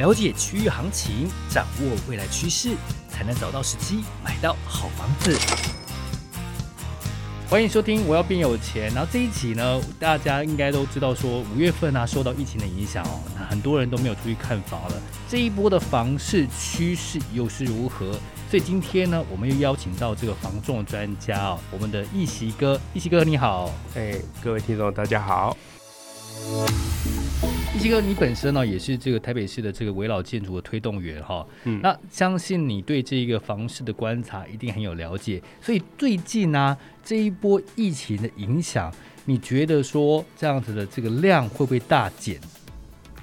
了解区域行情，掌握未来趋势，才能找到时机买到好房子。欢迎收听《我要变有钱》。然后这一期呢，大家应该都知道，说五月份啊，受到疫情的影响哦，那很多人都没有出去看房了。这一波的房市趋势又是如何？所以今天呢，我们又邀请到这个房仲专家哦，我们的易习哥，易习哥你好。哎，各位听众大家好。奕习哥，你本身呢也是这个台北市的这个围老建筑的推动员哈，嗯，那相信你对这个房市的观察一定很有了解，所以最近呢、啊、这一波疫情的影响，你觉得说这样子的这个量会不会大减？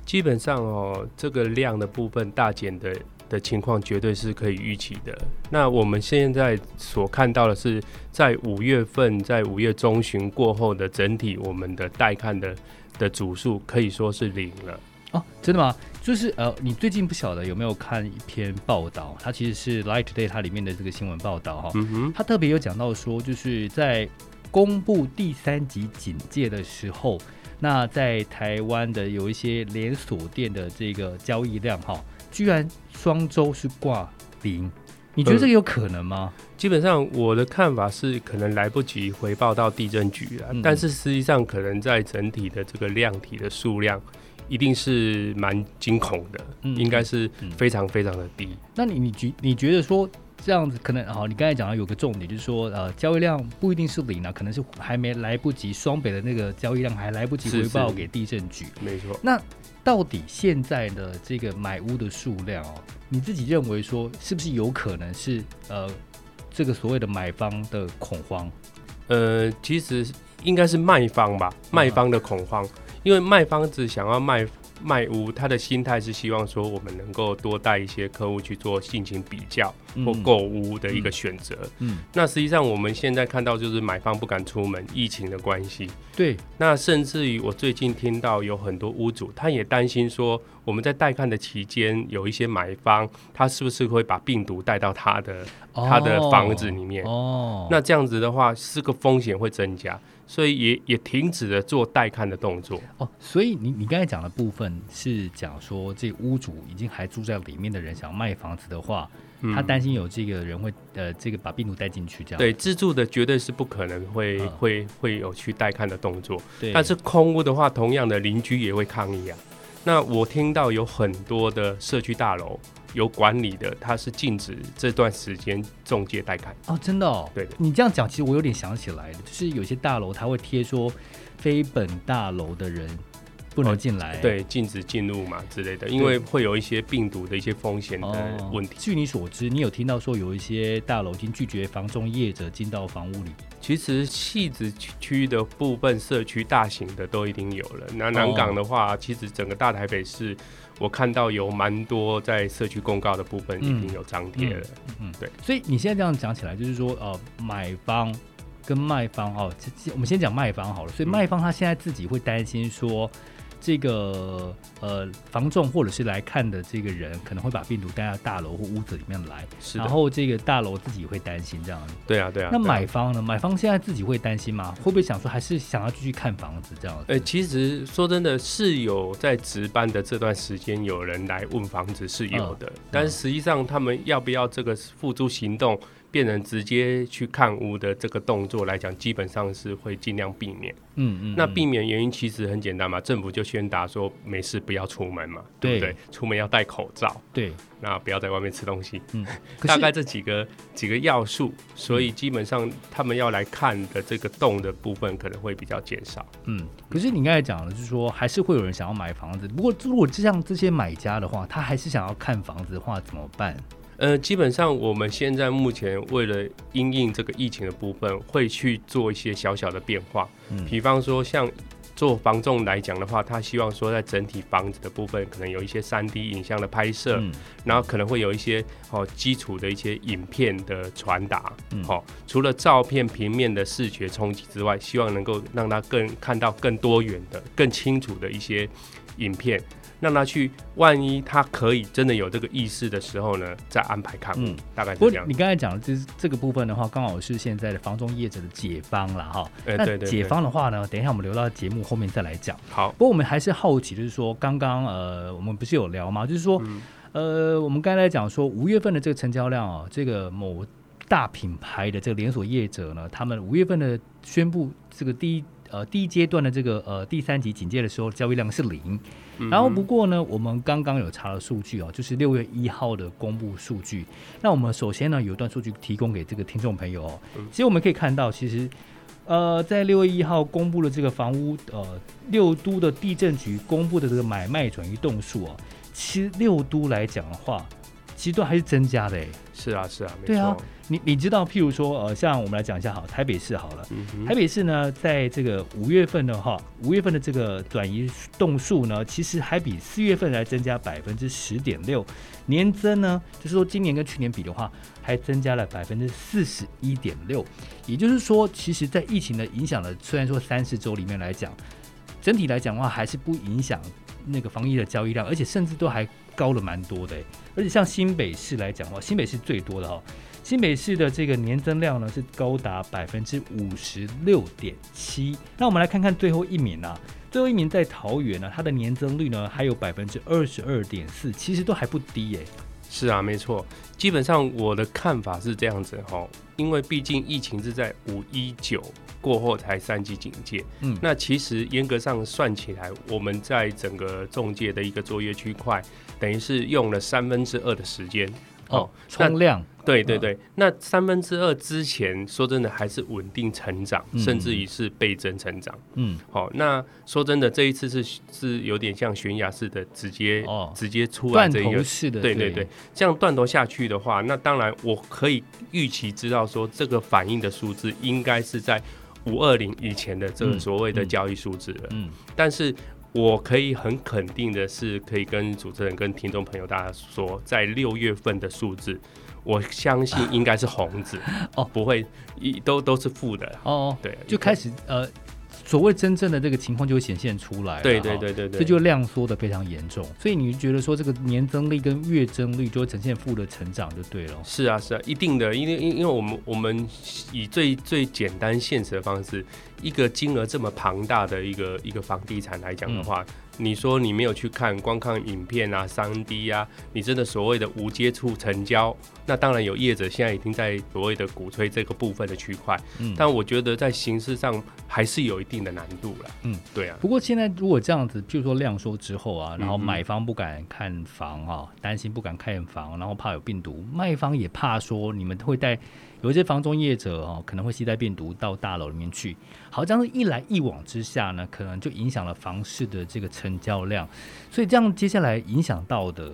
基本上哦，这个量的部分大减的的情况绝对是可以预期的。那我们现在所看到的是，在五月份，在五月中旬过后的整体我们的带看的。的组数可以说是零了哦，真的吗？就是呃，你最近不晓得有没有看一篇报道？它其实是《Light Today》它里面的这个新闻报道哈、哦。嗯哼，它特别有讲到说，就是在公布第三级警戒的时候，那在台湾的有一些连锁店的这个交易量哈、哦，居然双周是挂零。你觉得这个有可能吗？嗯、基本上我的看法是，可能来不及回报到地震局了。嗯、但是实际上，可能在整体的这个量体的数量，一定是蛮惊恐的，嗯、应该是非常非常的低。嗯、那你你觉你觉得说这样子可能好？你刚才讲到有个重点，就是说呃，交易量不一定是零啊，可能是还没来不及双北的那个交易量还来不及回报给地震局。没错。那到底现在的这个买屋的数量哦？你自己认为说是不是有可能是呃这个所谓的买方的恐慌？呃，其实应该是卖方吧，卖方的恐慌，因为卖方只想要卖。卖屋，他的心态是希望说，我们能够多带一些客户去做性情比较或购屋的一个选择。嗯，嗯，那实际上我们现在看到就是买方不敢出门，疫情的关系。对，那甚至于我最近听到有很多屋主，他也担心说，我们在带看的期间，有一些买方他是不是会把病毒带到他的、哦、他的房子里面？哦，那这样子的话，是个风险会增加。所以也也停止了做带看的动作哦。所以你你刚才讲的部分是讲说，这屋主已经还住在里面的人想要卖房子的话，嗯、他担心有这个人会呃这个把病毒带进去这样。对，自住的绝对是不可能会、嗯、会会有去带看的动作。对。但是空屋的话，同样的邻居也会抗议啊。那我听到有很多的社区大楼。有管理的，他是禁止这段时间中介带看哦，真的哦，对的。你这样讲，其实我有点想起来了，就是有些大楼它会贴说，非本大楼的人不能进来，哦，对，禁止进入嘛之类的，因为会有一些病毒的一些风险的问题。据你所知，你有听到说有一些大楼已经拒绝房中业者进到房屋里？其实戏子区的部分社区大型的都已经有了，那南港的话，哦，其实整个大台北市。我看到有蛮多在社区公告的部分已经有张贴了，嗯，嗯，对。所以你现在这样讲起来，就是说，呃，买方跟卖方哦，我们先讲卖方好了。所以卖方他现在自己会担心说。这个呃，房仲或者是来看的这个人，可能会把病毒带到大楼或屋子里面来，是。然后这个大楼自己会担心这样。对啊，对啊。那买方呢？买方现在自己会担心吗？会不会想说，还是想要继续看房子这样子？呃，其实说真的，是有在值班的这段时间有人来问房子是有的，嗯、但是实际上他们要不要这个付诸行动？变成直接去看屋的这个动作来讲，基本上是会尽量避免。嗯嗯，那避免原因其实很简单嘛，政府就宣达说没事不要出门嘛，对，对不对？出门要戴口罩，对，那不要在外面吃东西。嗯，大概这几个几个要素，所以基本上他们要来看的这个动的部分可能会比较减少。嗯，可是你刚才讲的就是说，还是会有人想要买房子。不过如果就像这些买家的话，他还是想要看房子的话，怎么办？呃，基本上我们现在目前为了因应这个疫情的部分，会去做一些小小的变化。嗯，比方说像做房仲来讲的话，他希望说在整体房子的部分，可能有一些三 D 影像的拍摄，嗯，然后可能会有一些哦基础的一些影片的传达。嗯，好，除了照片平面的视觉冲击之外，希望能够让他更看到更多元的、更清楚的一些影片。让他去，万一他可以真的有这个意识的时候呢，再安排看，嗯，大概是这样。你刚才讲的这这个部分的话，刚好是现在的房中业者的解方了哈。欸、那解方的话呢，等一下我们留到节目后面再来讲。好，不过我们还是好奇，就是说刚刚呃，我们不是有聊吗？就是说、嗯、呃，我们刚才讲说五月份的这个成交量啊，这个某大品牌的这个连锁业者呢，他们五月份的宣布这个第一。呃，第一阶段的这个呃第三级警戒的时候，交易量是零。然后不过呢，我们刚刚有查了数据哦，就是六月一号的公布数据。那我们首先呢，有一段数据提供给这个听众朋友哦。其实我们可以看到，其实呃，在六月一号公布了这个房屋呃六都的地震局公布的这个买卖转移动数哦，其实六都来讲的话，其实都还是增加的诶。是啊，是啊，没错。对啊。你你知道，譬如说，呃，像我们来讲一下好，台北市好了，嗯、台北市呢，在这个五月份的话，五月份的这个转移动数呢，其实还比四月份来增加百分之十点六，年增呢，就是说今年跟去年比的话，还增加了百分之四十一点六，也就是说，其实，在疫情的影响的，虽然说三十周里面来讲，整体来讲的话，还是不影响那个防疫的交易量，而且甚至都还高了蛮多的，而且像新北市来讲的话，新北市最多的哈。新北市的这个年增量呢，是高达百分之五十六点七。那我们来看看最后一名啊，最后一名在桃园呢，它的年增率呢还有百分之二十二点四，其实都还不低耶。是啊，没错。基本上我的看法是这样子哈，因为毕竟疫情是在五一九过后才三级警戒。嗯，那其实严格上算起来，我们在整个中介的一个作业区块，等于是用了三分之二的时间。哦，冲量，对对对，嗯、那三分之二之前说真的还是稳定成长，嗯、甚至于是倍增成长。嗯，好、哦，那说真的这一次是是有点像悬崖式的直接、哦、直接出来这一个，对对。对，这样断头下去的话，那当然我可以预期知道说这个反应的数字应该是在五二零以前的这个所谓的交易数字了。嗯，嗯但是。我可以很肯定的是，可以跟主持人、跟听众朋友大家说，在六月份的数字，我相信应该是红字 哦，不会一都都是负的哦。对，就开始呃。所谓真正的这个情况就会显现出来，对对对对对，这就量缩的非常严重，所以你觉得说这个年增率跟月增率就会呈现负的成长就对了。是啊是啊，一定的，因为因因为我们我们以最最简单现实的方式，一个金额这么庞大的一个一个房地产来讲的话。嗯你说你没有去看，光看影片啊、三 D 啊，你真的所谓的无接触成交，那当然有业者现在已经在所谓的鼓吹这个部分的区块，嗯，但我觉得在形式上还是有一定的难度了，嗯，对啊。不过现在如果这样子，譬如说量缩之后啊，然后买方不敢看房啊，担心不敢看房，然后怕有病毒，卖方也怕说你们会带。有一些房中业者哦，可能会携带病毒到大楼里面去。好，这样一来一往之下呢，可能就影响了房市的这个成交量。所以这样接下来影响到的，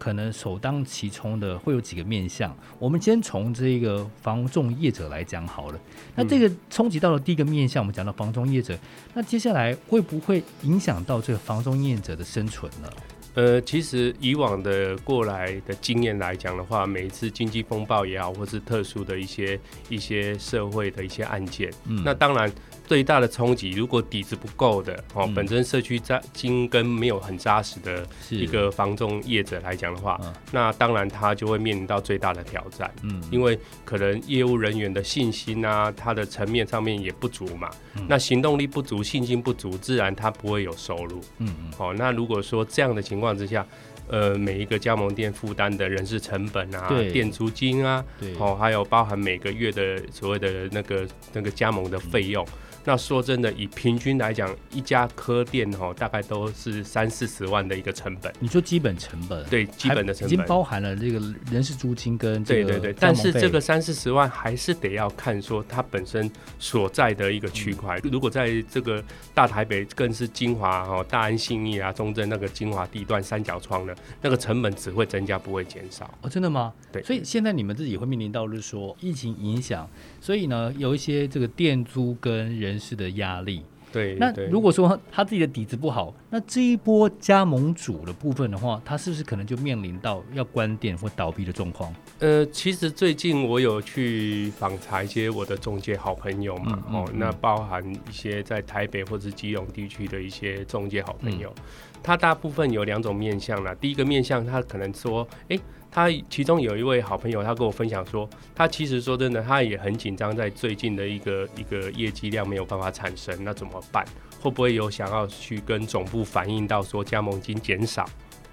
可能首当其冲的会有几个面向。我们先从这个房仲业者来讲好了。那这个冲击到了第一个面向，我们讲到房仲业者，那接下来会不会影响到这个房仲业者的生存呢？呃，其实以往的过来的经验来讲的话，每一次经济风暴也好，或是特殊的一些一些社会的一些案件，嗯，那当然。最大的冲击，如果底子不够的哦，嗯、本身社区扎金根没有很扎实的一个房仲业者来讲的话，嗯、那当然他就会面临到最大的挑战。嗯，因为可能业务人员的信心啊，他的层面上面也不足嘛。嗯、那行动力不足，信心不足，自然他不会有收入。嗯嗯。好、哦，那如果说这样的情况之下，呃，每一个加盟店负担的人事成本啊，店租金啊，对，哦，还有包含每个月的所谓的那个那个加盟的费用。嗯那说真的，以平均来讲，一家科店哦，大概都是三四十万的一个成本。你说基本成本？对，基本的成本已经包含了这个人事租金跟对对对。但是这个三四十万还是得要看说它本身所在的一个区块。嗯、如果在这个大台北，更是精华哦，大安信义啊、中正那个精华地段三角窗的，那个成本只会增加不会减少。哦，真的吗？对。所以现在你们自己会面临到就是说疫情影响，所以呢有一些这个店租跟人。人事的压力，对。那如果说他自己的底子不好，那这一波加盟主的部分的话，他是不是可能就面临到要关店或倒闭的状况？呃，其实最近我有去访查一些我的中介好朋友嘛，嗯、哦，嗯、那包含一些在台北或者基隆地区的一些中介好朋友，嗯、他大部分有两种面向啦。第一个面向，他可能说，诶、欸。他其中有一位好朋友，他跟我分享说，他其实说真的，他也很紧张，在最近的一个一个业绩量没有办法产生，那怎么办？会不会有想要去跟总部反映到说加盟金减少？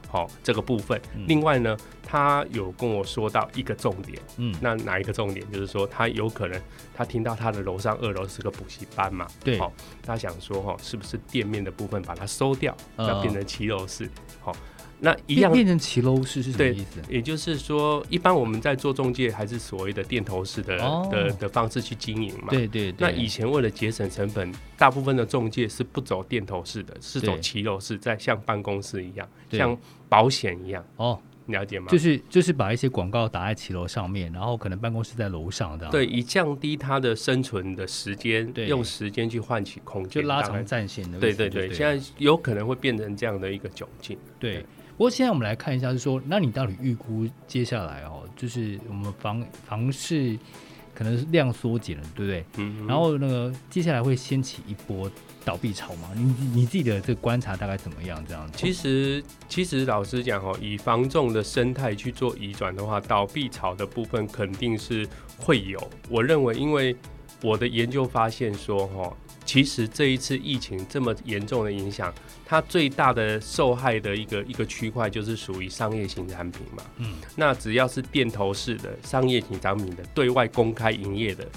好、哦，这个部分。嗯、另外呢，他有跟我说到一个重点，嗯，那哪一个重点？就是说他有可能他听到他的楼上二楼是个补习班嘛，对，好、哦，他想说哈、哦，是不是店面的部分把它收掉，要变成骑楼式？好、哦。那一样变成骑楼式是什么意思？也就是说，一般我们在做中介，还是所谓的店头式的、哦、的的方式去经营嘛。对对对。那以前为了节省成本，大部分的中介是不走店头式的，是走骑楼式，在像办公室一样，像保险一样。哦，了解吗？就是就是把一些广告打在骑楼上面，然后可能办公室在楼上的。对，以降低它的生存的时间，用时间去换取空间，就拉长战线的。对对对，现在有可能会变成这样的一个窘境。对。不过现在我们来看一下，是说，那你到底预估接下来哦，就是我们房房市可能是量缩减了，对不对？嗯，嗯。然后那个接下来会掀起一波倒闭潮嘛？你你自己的这个观察大概怎么样？这样子？其实其实老实讲哦，以房仲的生态去做移转的话，倒闭潮的部分肯定是会有。我认为，因为我的研究发现说，哈。其实这一次疫情这么严重的影响，它最大的受害的一个一个区块就是属于商业型产品嘛。嗯，那只要是店头式的商业型产品的对外公开营业的。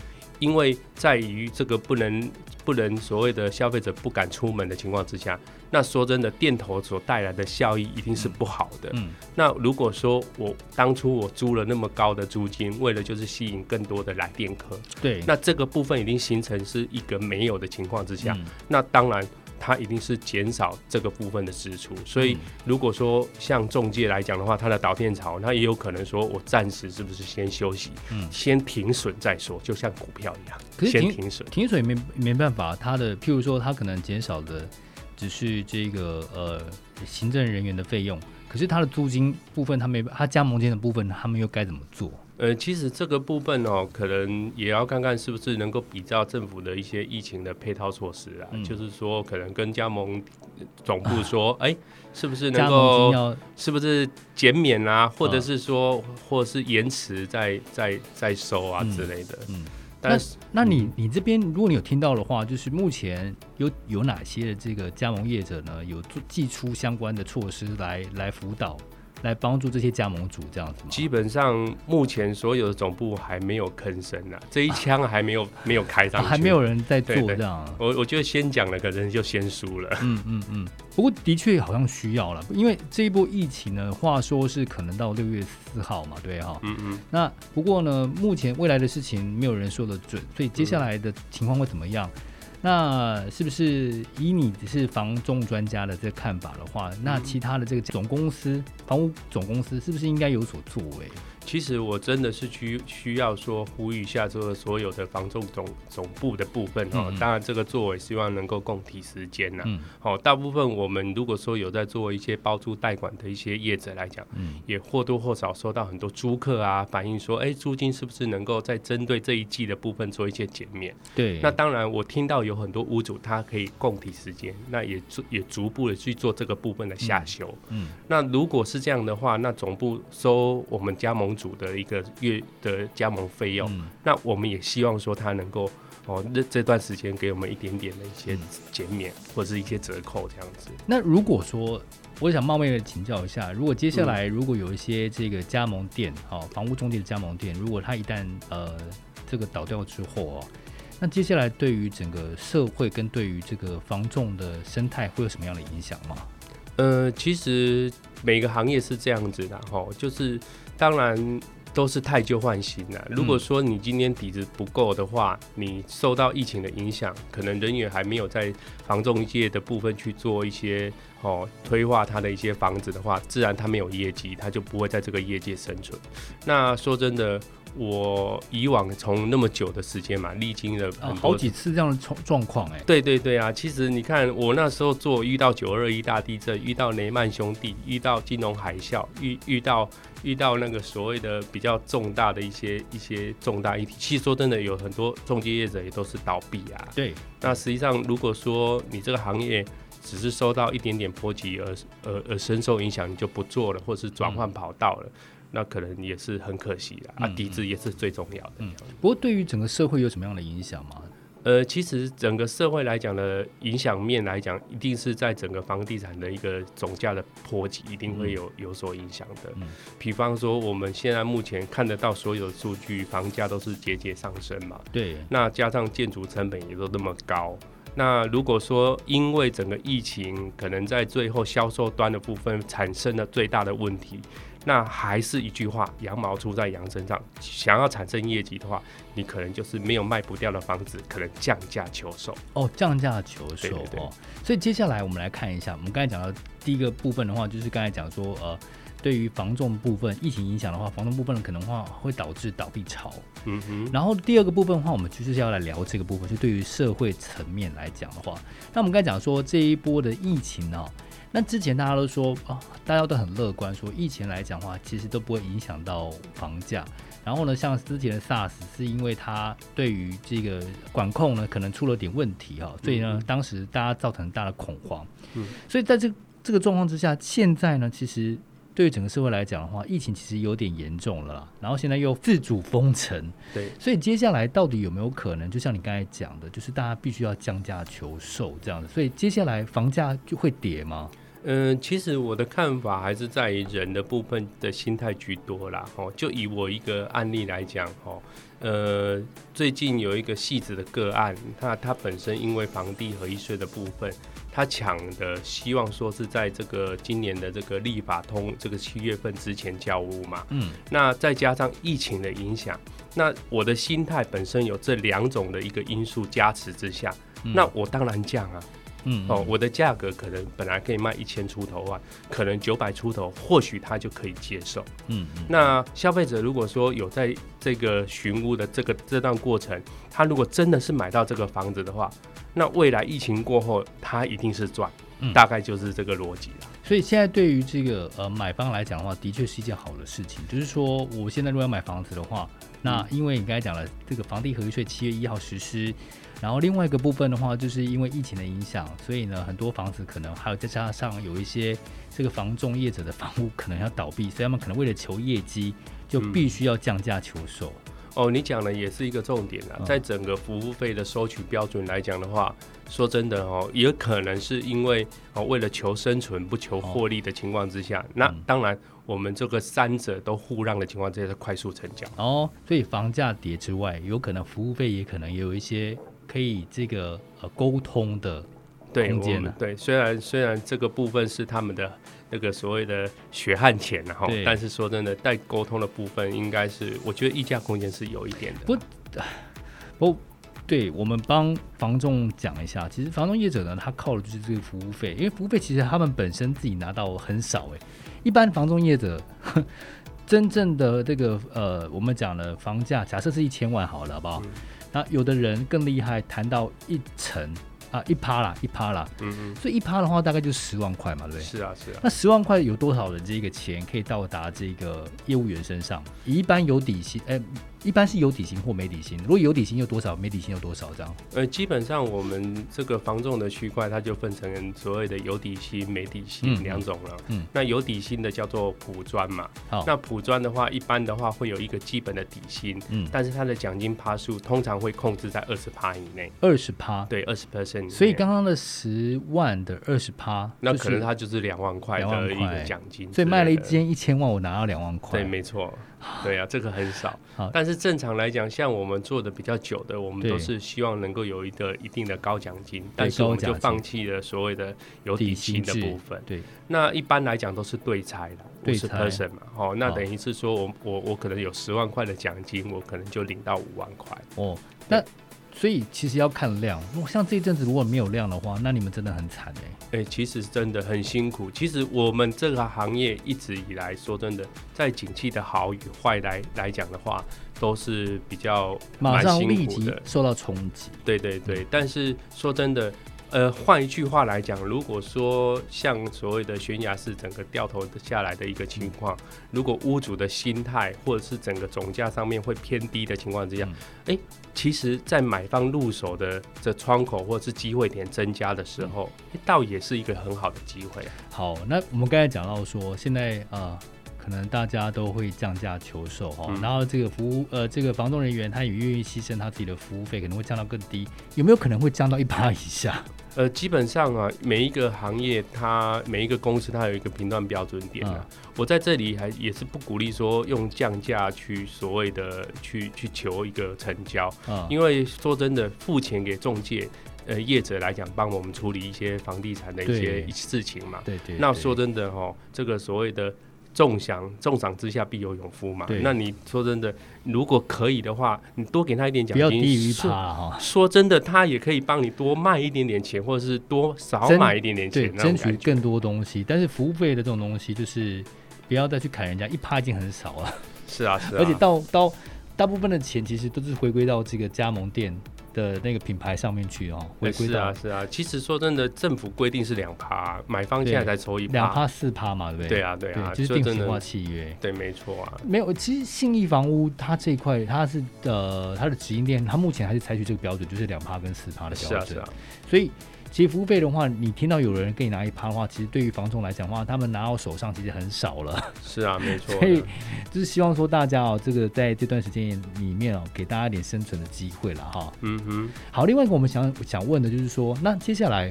因为在于这个不能不能所谓的消费者不敢出门的情况之下，那说真的，电头所带来的效益一定是不好的。嗯，那如果说我当初我租了那么高的租金，为了就是吸引更多的来电客，对，那这个部分已经形成是一个没有的情况之下，那当然。它一定是减少这个部分的支出，所以如果说像中介来讲的话，它的导电潮，那也有可能说我暂时是不是先休息，嗯，先停损再说，就像股票一样，可是停先停损，停损也没没办法，它的譬如说它可能减少的只是这个呃行政人员的费用，可是它的租金部分，它没它加盟店的部分，他们又该怎么做？呃，其实这个部分哦，可能也要看看是不是能够比较政府的一些疫情的配套措施啊。嗯、就是说，可能跟加盟总部说，哎、啊，是不是能够，是不是减免啊，或者是说，啊、或者是延迟再再再收啊之类的。嗯，嗯但是那，那你你这边如果你有听到的话，就是目前有有哪些的这个加盟业者呢，有做寄出相关的措施来来辅导？来帮助这些加盟主这样子吗？基本上目前所有的总部还没有吭声呢，这一枪还没有、啊、没有开上去、啊，还没有人在做这样。我我觉得先讲了，可能就先输了。嗯嗯嗯。不过的确好像需要了，因为这一波疫情呢，话说是可能到六月四号嘛，对哈。嗯嗯。那不过呢，目前未来的事情没有人说得准，所以接下来的情况会怎么样？嗯那是不是以你是房仲专家的这看法的话，那其他的这个总公司、房屋总公司是不是应该有所作为？其实我真的是需需要说呼吁一下，这个所有的房仲总总部的部分哦。当然，这个作为希望能够共体时间呐。好、嗯，大部分我们如果说有在做一些包租代管的一些业者来讲，嗯，也或多或少收到很多租客啊反映说，哎、欸，租金是不是能够在针对这一季的部分做一些减免？对。那当然，我听到有很多屋主他可以共体时间，那也逐也逐步的去做这个部分的下修。嗯。嗯那如果是这样的话，那总部收我们加盟主的一个月的加盟费用，嗯、那我们也希望说他能够哦，这这段时间给我们一点点的一些减免、嗯、或者是一些折扣这样子。那如果说，我想冒昧的请教一下，如果接下来如果有一些这个加盟店，好、嗯哦、房屋中介的加盟店，如果它一旦呃这个倒掉之后哦，那接下来对于整个社会跟对于这个房仲的生态会有什么样的影响吗？呃，其实每个行业是这样子的哈，就是当然都是太旧换新了。如果说你今天底子不够的话，你受到疫情的影响，可能人员还没有在房仲界的部分去做一些哦推化他的一些房子的话，自然他没有业绩，他就不会在这个业界生存。那说真的。我以往从那么久的时间嘛，历经了好几次这样的状状况哎。对对对啊，其实你看我那时候做，遇到九二一大地震，遇到雷曼兄弟，遇到金融海啸，遇遇到遇到那个所谓的比较重大的一些一些重大议题。其实说真的，有很多中介业者也都是倒闭啊。对。那实际上，如果说你这个行业只是受到一点点波及而而而深受影响，你就不做了，或是转换跑道了。嗯那可能也是很可惜的、嗯、啊，抵制也是最重要的。嗯，不过对于整个社会有什么样的影响吗？呃，其实整个社会来讲的影响面来讲，一定是在整个房地产的一个总价的波及，一定会有、嗯、有所影响的。嗯，比方说我们现在目前看得到所有的数据，房价都是节节上升嘛。对。那加上建筑成本也都那么高，那如果说因为整个疫情，可能在最后销售端的部分产生了最大的问题。那还是一句话，羊毛出在羊身上。想要产生业绩的话，你可能就是没有卖不掉的房子，可能降价求售。哦，降价求售对对对哦。所以接下来我们来看一下，我们刚才讲到第一个部分的话，就是刚才讲说，呃，对于房仲部分疫情影响的话，房仲部分可能话会导致倒闭潮。嗯哼。然后第二个部分的话，我们就是要来聊这个部分，就对于社会层面来讲的话，那我们刚才讲说这一波的疫情呢、哦。那之前大家都说啊、哦，大家都很乐观，说疫情来讲的话，其实都不会影响到房价。然后呢，像之前的 SARS 是因为它对于这个管控呢，可能出了点问题哈，所以呢，当时大家造成很大的恐慌。嗯，所以在这这个状况之下，现在呢，其实对于整个社会来讲的话，疫情其实有点严重了。然后现在又自主封城，对，所以接下来到底有没有可能，就像你刚才讲的，就是大家必须要降价求售这样子，所以接下来房价就会跌吗？嗯，其实我的看法还是在于人的部分的心态居多啦。哦，就以我一个案例来讲，哦，呃，最近有一个戏子的个案，那他本身因为房地合一税的部分，他抢的希望说是在这个今年的这个立法通这个七月份之前交屋嘛。嗯。那再加上疫情的影响，那我的心态本身有这两种的一个因素加持之下，嗯、那我当然降啊。嗯，嗯哦，我的价格可能本来可以卖一千出头万，可能九百出头，或许他就可以接受。嗯，嗯，那消费者如果说有在这个寻屋的这个这段过程，他如果真的是买到这个房子的话，那未来疫情过后，他一定是赚。嗯，大概就是这个逻辑了。所以现在对于这个呃买方来讲的话，的确是一件好的事情。就是说，我现在如果要买房子的话，那因为你刚才讲了这个房地合一税七月一号实施。然后另外一个部分的话，就是因为疫情的影响，所以呢，很多房子可能还有再加上有一些这个房仲业者的房屋可能要倒闭，所以他们可能为了求业绩，就必须要降价求售。嗯。哦，你讲的也是一个重点啊，在整个服务费的收取标准来讲的话，说真的哦，也可能是因为哦为了求生存不求获利的情况之下，那当然我们这个三者都互让的情况之下，是快速成交。哦，所以房价跌之外，有可能服务费也可能也有一些。可以这个呃沟通的空间呢？对，虽然虽然这个部分是他们的那个所谓的血汗钱，然后，但是说真的，带沟通的部分应该是，我觉得溢价空间是有一点的。不，不，对，我们帮房仲讲一下，其实房仲业者呢，他靠的就是这个服务费，因为服务费其实他们本身自己拿到很少哎，一般房仲业者 真正的这个呃，我们讲了房价，假设是一千万好了，好不好？嗯那有的人更厉害，谈到一层啊，一趴啦，一趴啦，嗯嗯，所以一趴的话大概就十万块嘛，对不对？是啊，是啊。那十万块有多少的这个钱可以到达这个业务员身上？一般有底薪，哎、欸。一般是有底薪或没底薪，如果有底薪有多少，没底薪有多少这样？呃，基本上我们这个房仲的区块，它就分成所谓的有底薪、没底薪两种了。嗯，那有底薪的叫做普专嘛。好，那普专的话，一般的话会有一个基本的底薪，嗯，但是它的奖金趴数通常会控制在二十趴以内。二十趴？对，二十 percent。所以刚刚的十万的二十趴，那可能它就是两万块的一个奖金。所以卖了一间一千万，我拿到两万块。对，没错。对啊，这个很少。但是正常来讲，像我们做的比较久的，我们都是希望能够有一个一定的高奖金，但是我们就放弃了所谓的有底薪的部分。对，那一般来讲都是对拆的，五十 percent 嘛。哦，那等于是说我我我可能有十万块的奖金，我可能就领到五万块。哦，那。所以其实要看量，像这一阵子如果没有量的话，那你们真的很惨哎、欸。哎、欸，其实真的很辛苦。其实我们这个行业一直以来说真的，在景气的好与坏来来讲的话，都是比较马上立即受到冲击。对对对，但是说真的。呃，换一句话来讲，如果说像所谓的悬崖式整个掉头下来的一个情况，如果屋主的心态或者是整个总价上面会偏低的情况之下，哎、其实，在买方入手的这窗口或者是机会点增加的时候，倒也是一个很好的机会。好，那我们刚才讲到说，现在呃。可能大家都会降价求售哈，嗯、然后这个服务呃，这个房东人员他也愿意牺牲他自己的服务费，可能会降到更低，有没有可能会降到一趴以下？呃，基本上啊，每一个行业它每一个公司它有一个评断标准点啊。嗯、我在这里还也是不鼓励说用降价去所谓的去去求一个成交，嗯、因为说真的，付钱给中介呃业者来讲，帮我们处理一些房地产的一些事情嘛。那说真的哈，这个所谓的。重赏重赏之下必有勇夫嘛。那你说真的，如果可以的话，你多给他一点奖金，不要低于他。说真的，他也可以帮你多卖一点点钱，或者是多少买一点点钱，争取更多东西。但是服务费的这种东西，就是不要再去砍人家，一趴已经很少了。是啊，是啊。而且到到大部分的钱，其实都是回归到这个加盟店的那个品牌上面去哦，回归到是啊是啊，其实说真的，政府规定是两趴，买方现在才抽一趴，两趴四趴嘛，对不对？对啊对啊，就是定型化契约，对，没错啊。没有，其实信义房屋它这一块，它是呃它的直营店，它目前还是采取这个标准，就是两趴跟四趴的标准，是啊是啊，所以。其实服务费的话，你听到有人给你拿一趴的话，其实对于房仲来讲的话，他们拿到手上其实很少了。是啊，没错。所以就是希望说大家哦，这个在这段时间里面哦，给大家一点生存的机会了哈。嗯哼。好，另外一个我们想想问的就是说，那接下来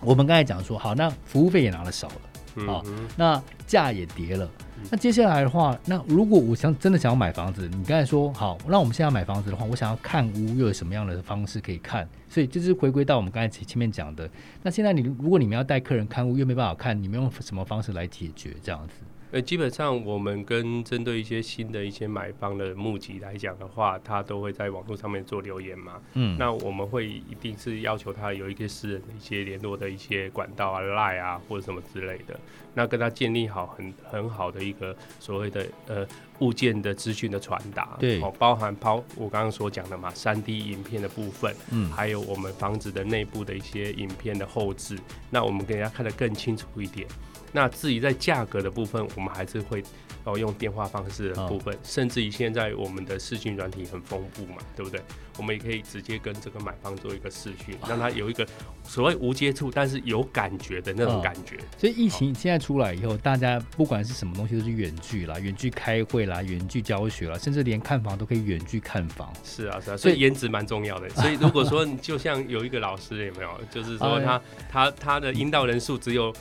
我们刚才讲说，好，那服务费也拿了少了，嗯哼，那价也跌了。那接下来的话，那如果我想真的想要买房子，你刚才说好，那我们现在买房子的话，我想要看屋，又有什么样的方式可以看？所以就是回归到我们刚才前前面讲的。那现在你如果你们要带客人看屋，又没办法看，你们用什么方式来解决这样子？呃，基本上我们跟针对一些新的一些买方的募集来讲的话，他都会在网络上面做留言嘛。嗯，那我们会一定是要求他有一些私人的一些联络的一些管道啊，Line 啊或者什么之类的，那跟他建立好很很好的一个所谓的呃物件的资讯的传达。对，哦，包含包我刚刚所讲的嘛，三 D 影片的部分，嗯，还有我们房子的内部的一些影片的后置，那我们给大家看得更清楚一点。那至于在价格的部分，我们还是会哦用电话方式的部分，哦、甚至于现在我们的视讯软体很丰富嘛，对不对？我们也可以直接跟这个买方做一个视讯，让他有一个所谓无接触但是有感觉的那种感觉。哦、所以疫情现在出来以后，大家不管是什么东西都是远距啦，远距开会啦，远距教学啦，甚至连看房都可以远距看房。是啊，是啊，所以颜值蛮重要的。所以如果说你就像有一个老师有没有，就是说他他他的阴道人数只有。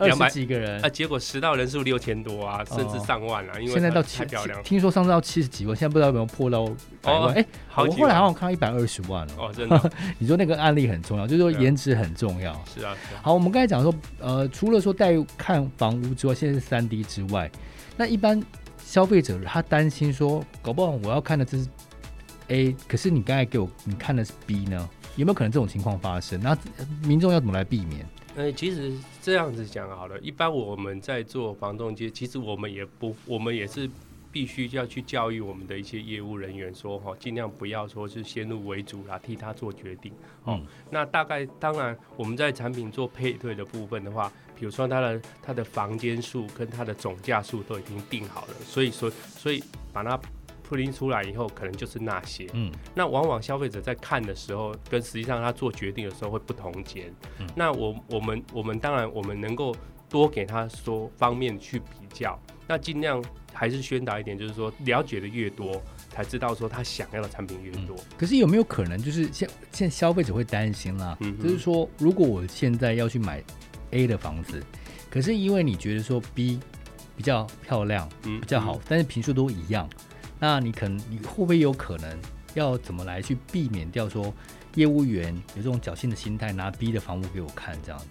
两百几个人啊，结果实到人数六千多啊，甚至上万啊，因为现在到七，听说上次到七十几万，现在不知道有没有破到百万。哎，我后来好像看到一百二十万了。哦，真的？你说那个案例很重要，就是说颜值很重要。是啊。好，我们刚才讲说，呃，除了说带看房屋之外，现在是三 D 之外，那一般消费者他担心说，搞不好我要看的这是 A，可是你刚才给我你看的是 B 呢？有没有可能这种情况发生？那民众要怎么来避免？呃，其实这样子讲好了，一般我们在做房仲介，其实我们也不，我们也是必须要去教育我们的一些业务人员说，哈，尽量不要说是先入为主啦，替他做决定。哦，嗯、那大概当然我们在产品做配对的部分的话，比如说他的他的房间数跟他的总价数都已经定好了，所以说所以把它。出来以后，可能就是那些。嗯，那往往消费者在看的时候，跟实际上他做决定的时候会不同间。嗯，那我我们我们当然我们能够多给他说方面去比较，那尽量还是宣导一点，就是说了解的越多，才知道说他想要的产品越多。嗯，可是有没有可能，就是现现在消费者会担心啦？嗯，就是说如果我现在要去买 A 的房子，可是因为你觉得说 B 比较漂亮，嗯，比较好，嗯，但是平数都一样。那你可能你会不会有可能要怎么来去避免掉说业务员有这种侥幸的心态拿 B 的房屋给我看这样子？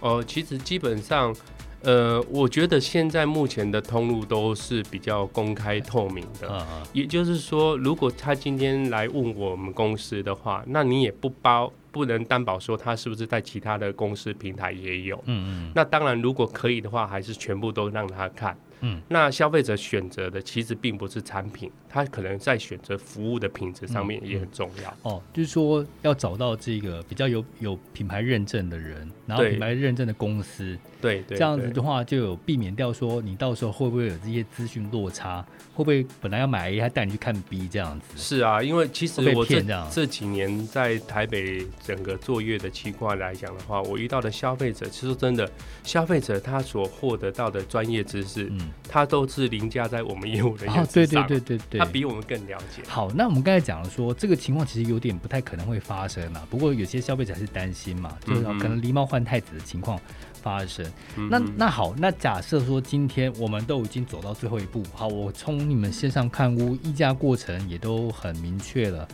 哦，其实基本上，呃，我觉得现在目前的通路都是比较公开透明的。嗯嗯。也就是说，如果他今天来问我们公司的话，那你也不包不能担保说他是不是在其他的公司平台也有。嗯嗯。那当然，如果可以的话，还是全部都让他看。嗯，那消费者选择的其实并不是产品，他可能在选择服务的品质上面也很重要。嗯嗯、哦，就是说要找到这个比较有有品牌认证的人，然后品牌认证的公司，对对，这样子的话就有避免掉说你到时候会不会有这些资讯落差，会不会本来要买 A 他带你去看 B 这样子？是啊，因为其实我这这几年在台北整个作业的情况来讲的话，我遇到的消费者其实真的消费者他所获得到的专业知识，嗯。他都是凌驾在我们业务的员、哦、对对对对对，他比我们更了解。好，那我们刚才讲了说，这个情况其实有点不太可能会发生啊。不过有些消费者还是担心嘛，就是可能狸猫换太子的情况发生。嗯、那那好，那假设说今天我们都已经走到最后一步，好，我从你们线上看屋议价过程也都很明确了，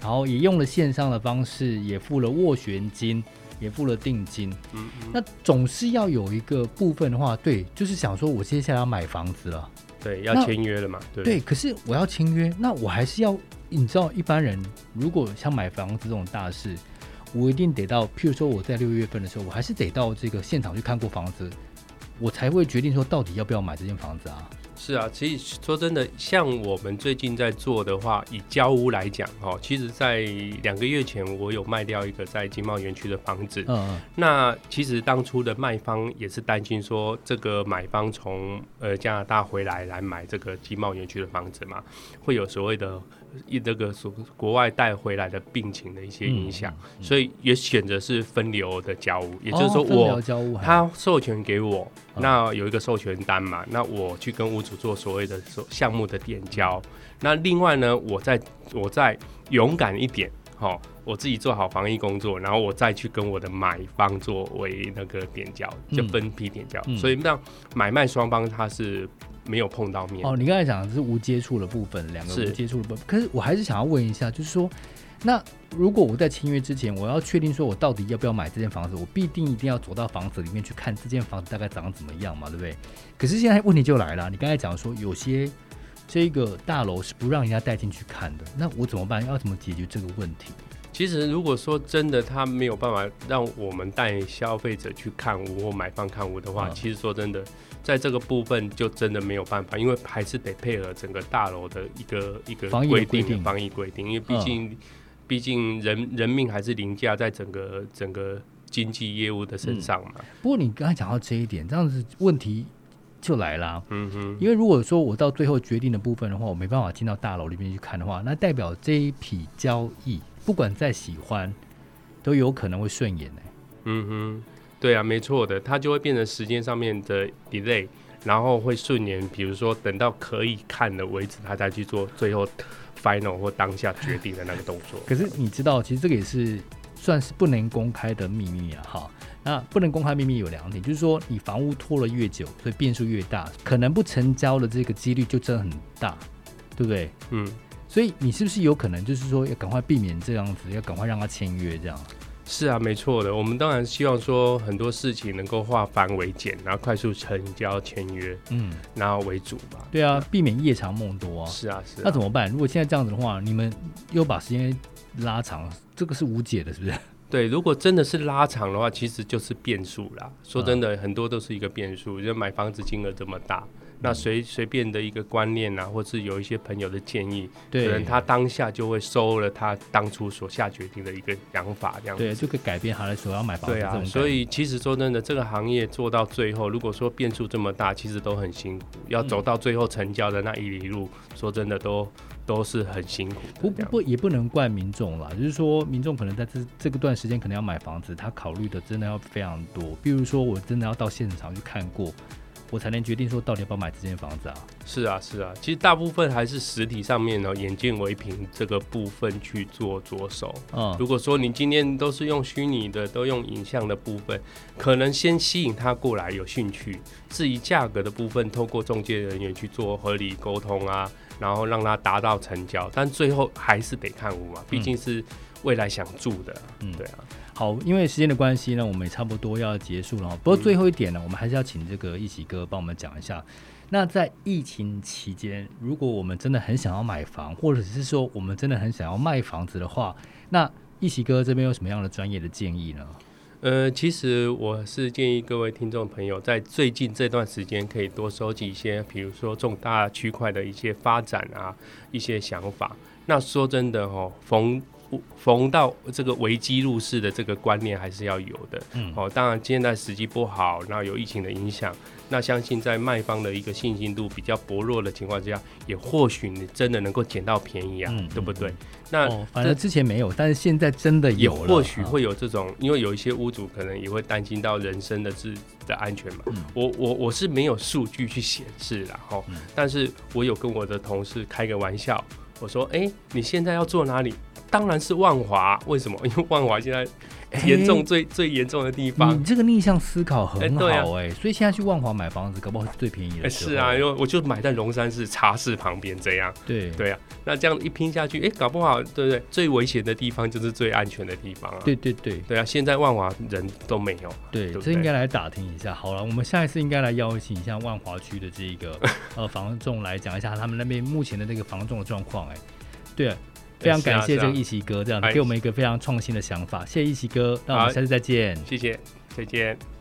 然后也用了线上的方式，也付了斡旋金。也付了定金，嗯嗯，那总是要有一个部分的话，对，就是想说我接下来要买房子了，对，要签约了嘛，对，对。可是我要签约，那我还是要，你知道，一般人如果像买房子这种大事，我一定得到，譬如说我在六月份的时候，我还是得到这个现场去看过房子，我才会决定说到底要不要买这间房子啊。是啊，其实说真的，像我们最近在做的话，以交屋来讲，哈，其实，在两个月前，我有卖掉一个在经贸园区的房子。嗯嗯。那其实当初的卖方也是担心说，这个买方从呃加拿大回来来买这个经贸园区的房子嘛，会有所谓的。一这个所国外带回来的病情的一些影响，嗯嗯、所以也选择是分流的交屋，也就是说我他授权给我，嗯、那有一个授权单嘛，那我去跟屋主做所谓的所项目的点交，嗯、那另外呢，我再我再勇敢一点，好，我自己做好防疫工作，然后我再去跟我的买方作为那个点交，就分批点交，嗯、所以让买卖双方他是。没有碰到面哦。你刚才讲的是无接触的部分，两个无接触的部分。是可是我还是想要问一下，就是说，那如果我在签约之前，我要确定说我到底要不要买这间房子，我必定一定要走到房子里面去看这间房子大概长怎么样嘛，对不对？可是现在问题就来了，你刚才讲说有些这个大楼是不让人家带进去看的，那我怎么办？要怎么解决这个问题？其实如果说真的他没有办法让我们带消费者去看屋或买方看屋的话，嗯、其实说真的。在这个部分就真的没有办法，因为还是得配合整个大楼的一个一个规定，防疫规定，因为毕竟、嗯、毕竟人人命还是凌驾在整个整个经济业务的身上嘛。嗯、不过你刚才讲到这一点，这样子问题就来了。嗯哼，因为如果说我到最后决定的部分的话，我没办法进到大楼里面去看的话，那代表这一笔交易不管再喜欢，都有可能会顺延呢。嗯哼。对啊，没错的，它就会变成时间上面的 delay，然后会顺延，比如说等到可以看的为止，他才去做最后 final 或当下决定的那个动作。可是你知道，其实这个也是算是不能公开的秘密啊，哈。那不能公开秘密有两点，就是说你房屋拖了越久，所以变数越大，可能不成交的这个几率就真的很大，对不对？嗯。所以你是不是有可能就是说要赶快避免这样子，要赶快让他签约这样？是啊，没错的。我们当然希望说很多事情能够化繁为简，然后快速成交签约，嗯，然后为主吧。对啊，避免夜长梦多啊。是啊，是啊。那怎么办？如果现在这样子的话，你们又把时间拉长，这个是无解的，是不是？对，如果真的是拉长的话，其实就是变数啦。说真的，很多都是一个变数，就买房子金额这么大。那随随便的一个观念啊，或是有一些朋友的建议，可能他当下就会收了他当初所下决定的一个想法，这样子对，就可以改变他的所要买房子。对啊，所以其实说真的，这个行业做到最后，如果说变数这么大，其实都很辛苦。要走到最后成交的那一里路，嗯、说真的都都是很辛苦。不不不，也不能怪民众啦，就是说民众可能在这这个段时间可能要买房子，他考虑的真的要非常多。比如说，我真的要到现场去看过。我才能决定说到底要不要买这间房子啊？是啊，是啊，其实大部分还是实体上面呢，眼见为凭这个部分去做着手。嗯，如果说你今天都是用虚拟的，都用影像的部分，可能先吸引他过来有兴趣。至于价格的部分，透过中介人员去做合理沟通啊，然后让他达到成交，但最后还是得看屋嘛，毕竟是未来想住的。嗯，对啊。好，因为时间的关系呢，我们也差不多要结束了。不过最后一点呢，我们还是要请这个一喜哥帮我们讲一下。那在疫情期间，如果我们真的很想要买房，或者是说我们真的很想要卖房子的话，那一喜哥这边有什么样的专业的建议呢？呃，其实我是建议各位听众朋友，在最近这段时间可以多收集一些，比如说重大区块的一些发展啊，一些想法。那说真的哦，逢逢到这个危机入市的这个观念还是要有的。嗯，哦，当然现在时机不好，然后有疫情的影响，那相信在卖方的一个信心度比较薄弱的情况之下，也或许你真的能够捡到便宜啊，嗯、对不对？那、哦、反正之前没有，但是现在真的有了，或许会有这种，因为有一些屋主可能也会担心到人身的自的安全嘛。嗯、我我我是没有数据去显示然后，嗯、但是我有跟我的同事开个玩笑，我说：“哎，你现在要做哪里？当然是万华，为什么？因为万华现在。”严重最最严重的地方，你这个逆向思考很好哎，所以现在去万华买房子，搞不好是最便宜的。是啊，因为我就买在龙山寺茶室旁边，这样。对对啊，那这样一拼下去，哎，搞不好对不对？最危险的地方就是最安全的地方啊。对对对对啊，现在万华人都没有。对，这应该来打听一下。好了，我们下一次应该来邀请一下万华区的这一个 呃房仲来讲一下他们那边目前的那个房仲的状况。哎，对。非常感谢这个一奇哥，这样给我们一个非常创新的想法。谢谢一奇哥，那我们下次再见。谢谢，再见。